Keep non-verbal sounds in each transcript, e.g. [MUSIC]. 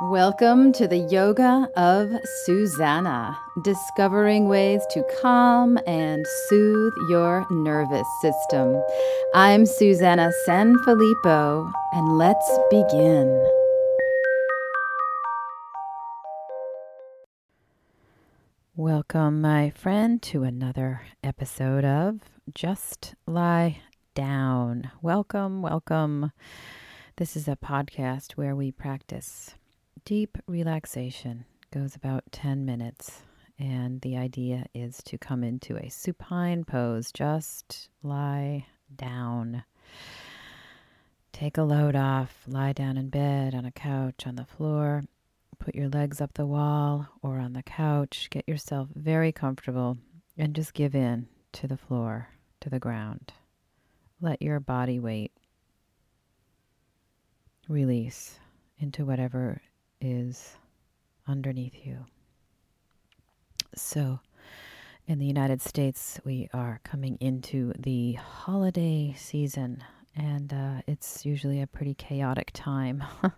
Welcome to the Yoga of Susannah, discovering ways to calm and soothe your nervous system. I'm Susannah Sanfilippo, and let's begin. Welcome, my friend, to another episode of Just Lie Down. Welcome, welcome. This is a podcast where we practice deep relaxation goes about 10 minutes. And the idea is to come into a supine pose. Just lie down. Take a load off. Lie down in bed, on a couch, on the floor. Put your legs up the wall or on the couch. Get yourself very comfortable and just give in to the floor, to the ground. Let your body weight release into whatever is underneath you. So, in the United States, we are coming into the holiday season, and uh, it's usually a pretty chaotic time. [LAUGHS]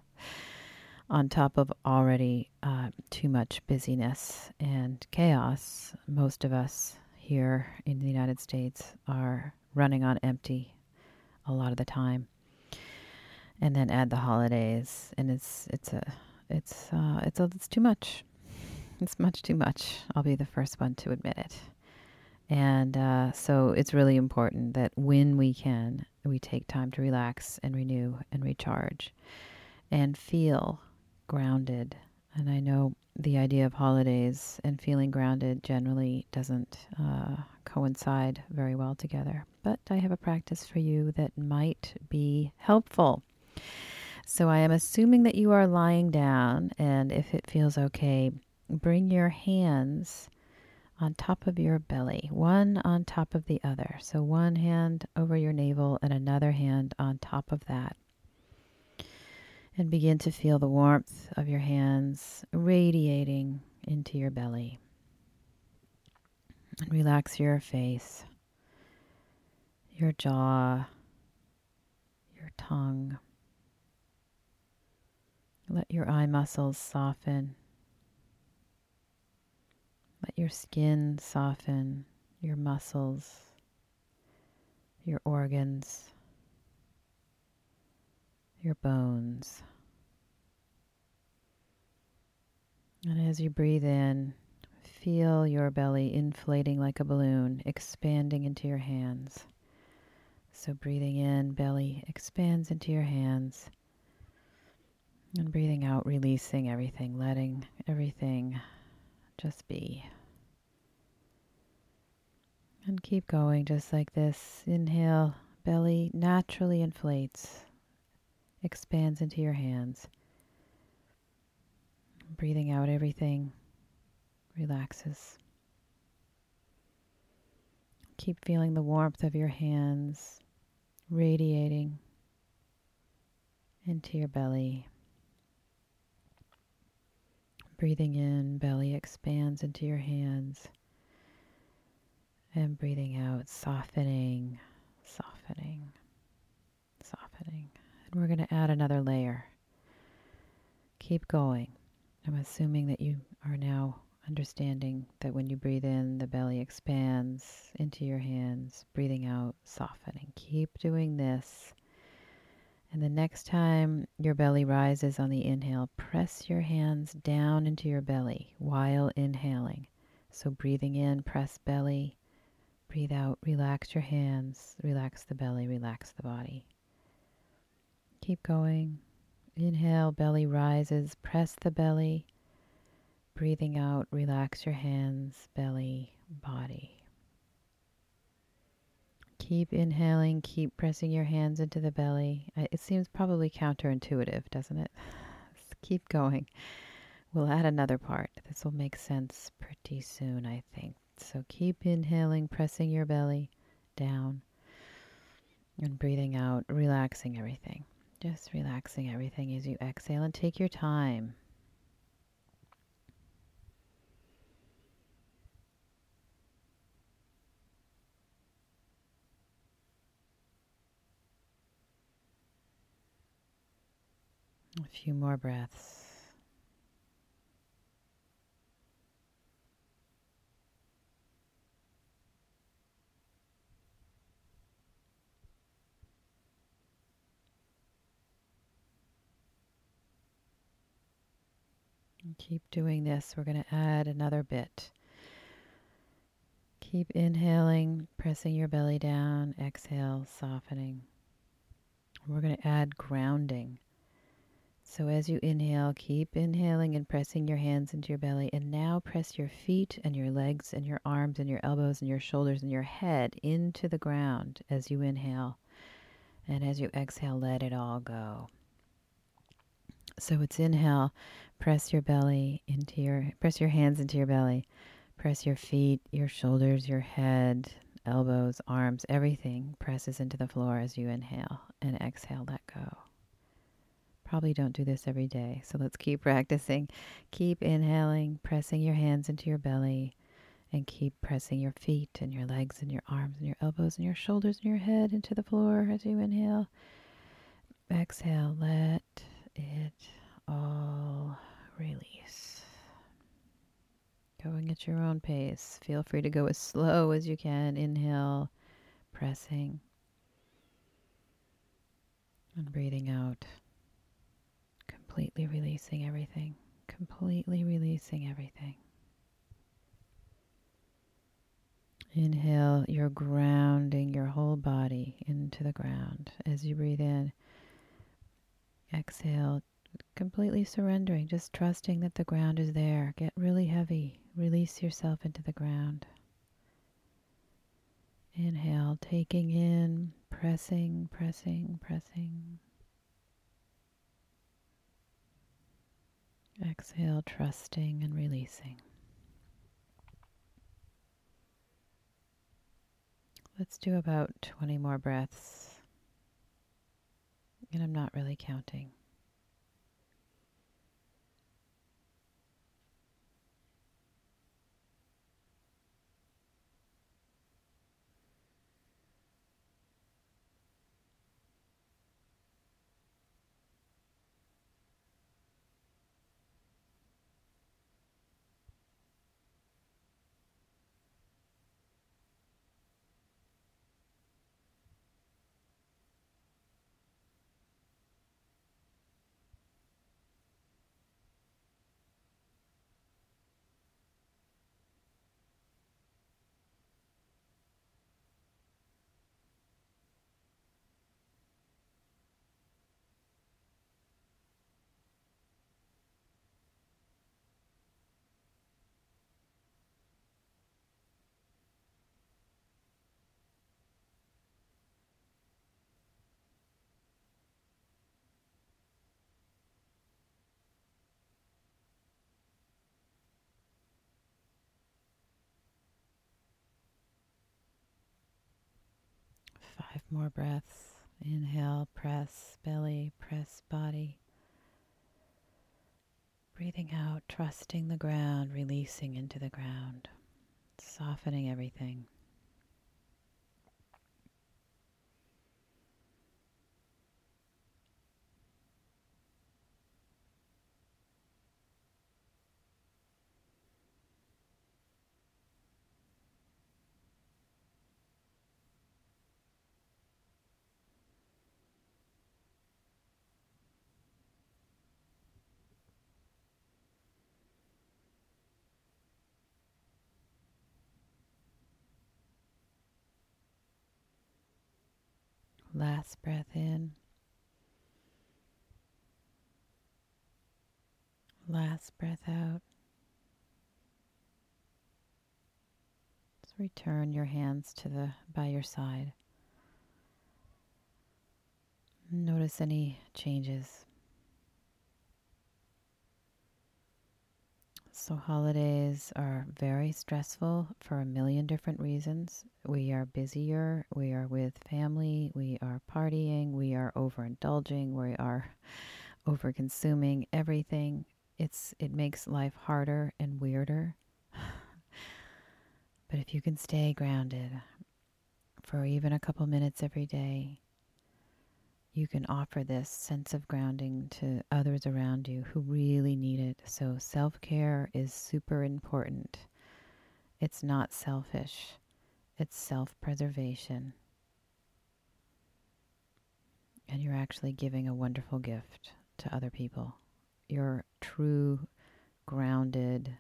on top of already uh, too much busyness and chaos, most of us here in the United States are running on empty a lot of the time. And then add the holidays, and it's it's a it's uh, it's it's too much. It's much too much. I'll be the first one to admit it. And uh, so it's really important that when we can, we take time to relax and renew and recharge and feel grounded. And I know the idea of holidays and feeling grounded generally doesn't uh, coincide very well together. But I have a practice for you that might be helpful. So I am assuming that you are lying down, and if it feels okay, bring your hands on top of your belly, one on top of the other. So one hand over your navel and another hand on top of that. And begin to feel the warmth of your hands radiating into your belly. And relax your face, your jaw, your tongue. Let your eye muscles soften. Let your skin soften, your muscles, your organs, your bones. And as you breathe in, feel your belly inflating like a balloon, expanding into your hands. So, breathing in, belly expands into your hands. And breathing out, releasing everything, letting everything just be. And keep going just like this. Inhale, belly naturally inflates, expands into your hands. Breathing out, everything relaxes. Keep feeling the warmth of your hands radiating into your belly. Breathing in, belly expands into your hands. And breathing out, softening, softening, softening. And we're going to add another layer. Keep going. I'm assuming that you are now understanding that when you breathe in, the belly expands into your hands, breathing out, softening. Keep doing this and the next time your belly rises on the inhale, press your hands down into your belly while inhaling. So breathing in, press belly. Breathe out, relax your hands, relax the belly, relax the body. Keep going. Inhale, belly rises, press the belly. Breathing out, relax your hands, belly, body. Keep inhaling, keep pressing your hands into the belly. It seems probably counterintuitive, doesn't it? [SIGHS] Let's keep going. We'll add another part. This will make sense pretty soon, I think. So keep inhaling, pressing your belly down, and breathing out, relaxing everything. Just relaxing everything as you exhale and take your time. A few more breaths. Keep doing this. We're going to add another bit. Keep inhaling, pressing your belly down, exhale, softening. We're going to add grounding. So as you inhale, keep inhaling and pressing your hands into your belly. And now press your feet and your legs and your arms and your elbows and your shoulders and your head into the ground as you inhale. And as you exhale, let it all go. So it's inhale, press your belly into your, press your hands into your belly. Press your feet, your shoulders, your head, elbows, arms, everything presses into the floor as you inhale and exhale, let go. Probably don't do this every day, so let's keep [LAUGHS] practicing. Keep inhaling, pressing your hands into your belly, and keep pressing your feet and your legs and your arms and your elbows and your shoulders and your head into the floor as you inhale. Exhale, let it all release. Going at your own pace. Feel free to go as slow as you can. Inhale, pressing, and breathing out. Completely releasing everything. Completely releasing everything. Inhale, you're grounding your whole body into the ground as you breathe in. Exhale, completely surrendering, just trusting that the ground is there. Get really heavy. Release yourself into the ground. Inhale, taking in, pressing, pressing, pressing. Exhale, trusting and releasing. Let's do about 20 more breaths. And I'm not really counting. More breaths. Inhale, press belly, press body. Breathing out, trusting the ground, releasing into the ground, softening everything. Last breath in. Last breath out. Just return your hands to the by your side. Notice any changes. So, holidays are very stressful for a million different reasons. We are busier, we are with family, we are partying, we are overindulging, we are [LAUGHS] over consuming everything. It's it makes life harder and weirder. [SIGHS] but if you can stay grounded for even a couple minutes every day, you can offer this sense of grounding to others around you who really need it. So, self care is super important. It's not selfish, it's self preservation. And you're actually giving a wonderful gift to other people. Your true grounded,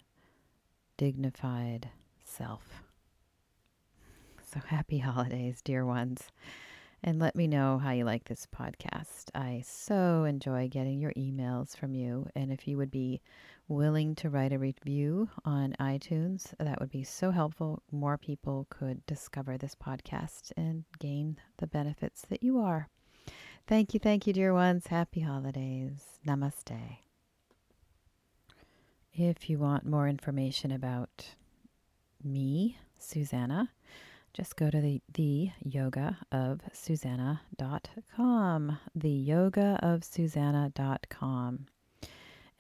dignified self. So happy [LAUGHS] holidays, dear ones. And let me know how you like this podcast. I so enjoy getting your emails from you. And if you would be willing to write a review on iTunes, that would be so helpful. More people could discover this podcast and gain the benefits that you are. Thank you, thank you, dear ones. Happy holidays. Namaste. If you want more information about me, Susannah, just go to the, the yoga of Susannah.com. The yoga of Susannah.com.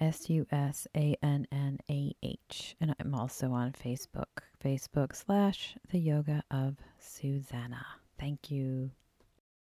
S U S A N N A H. And I'm also on Facebook, Facebook slash the yoga of Susannah. Thank you.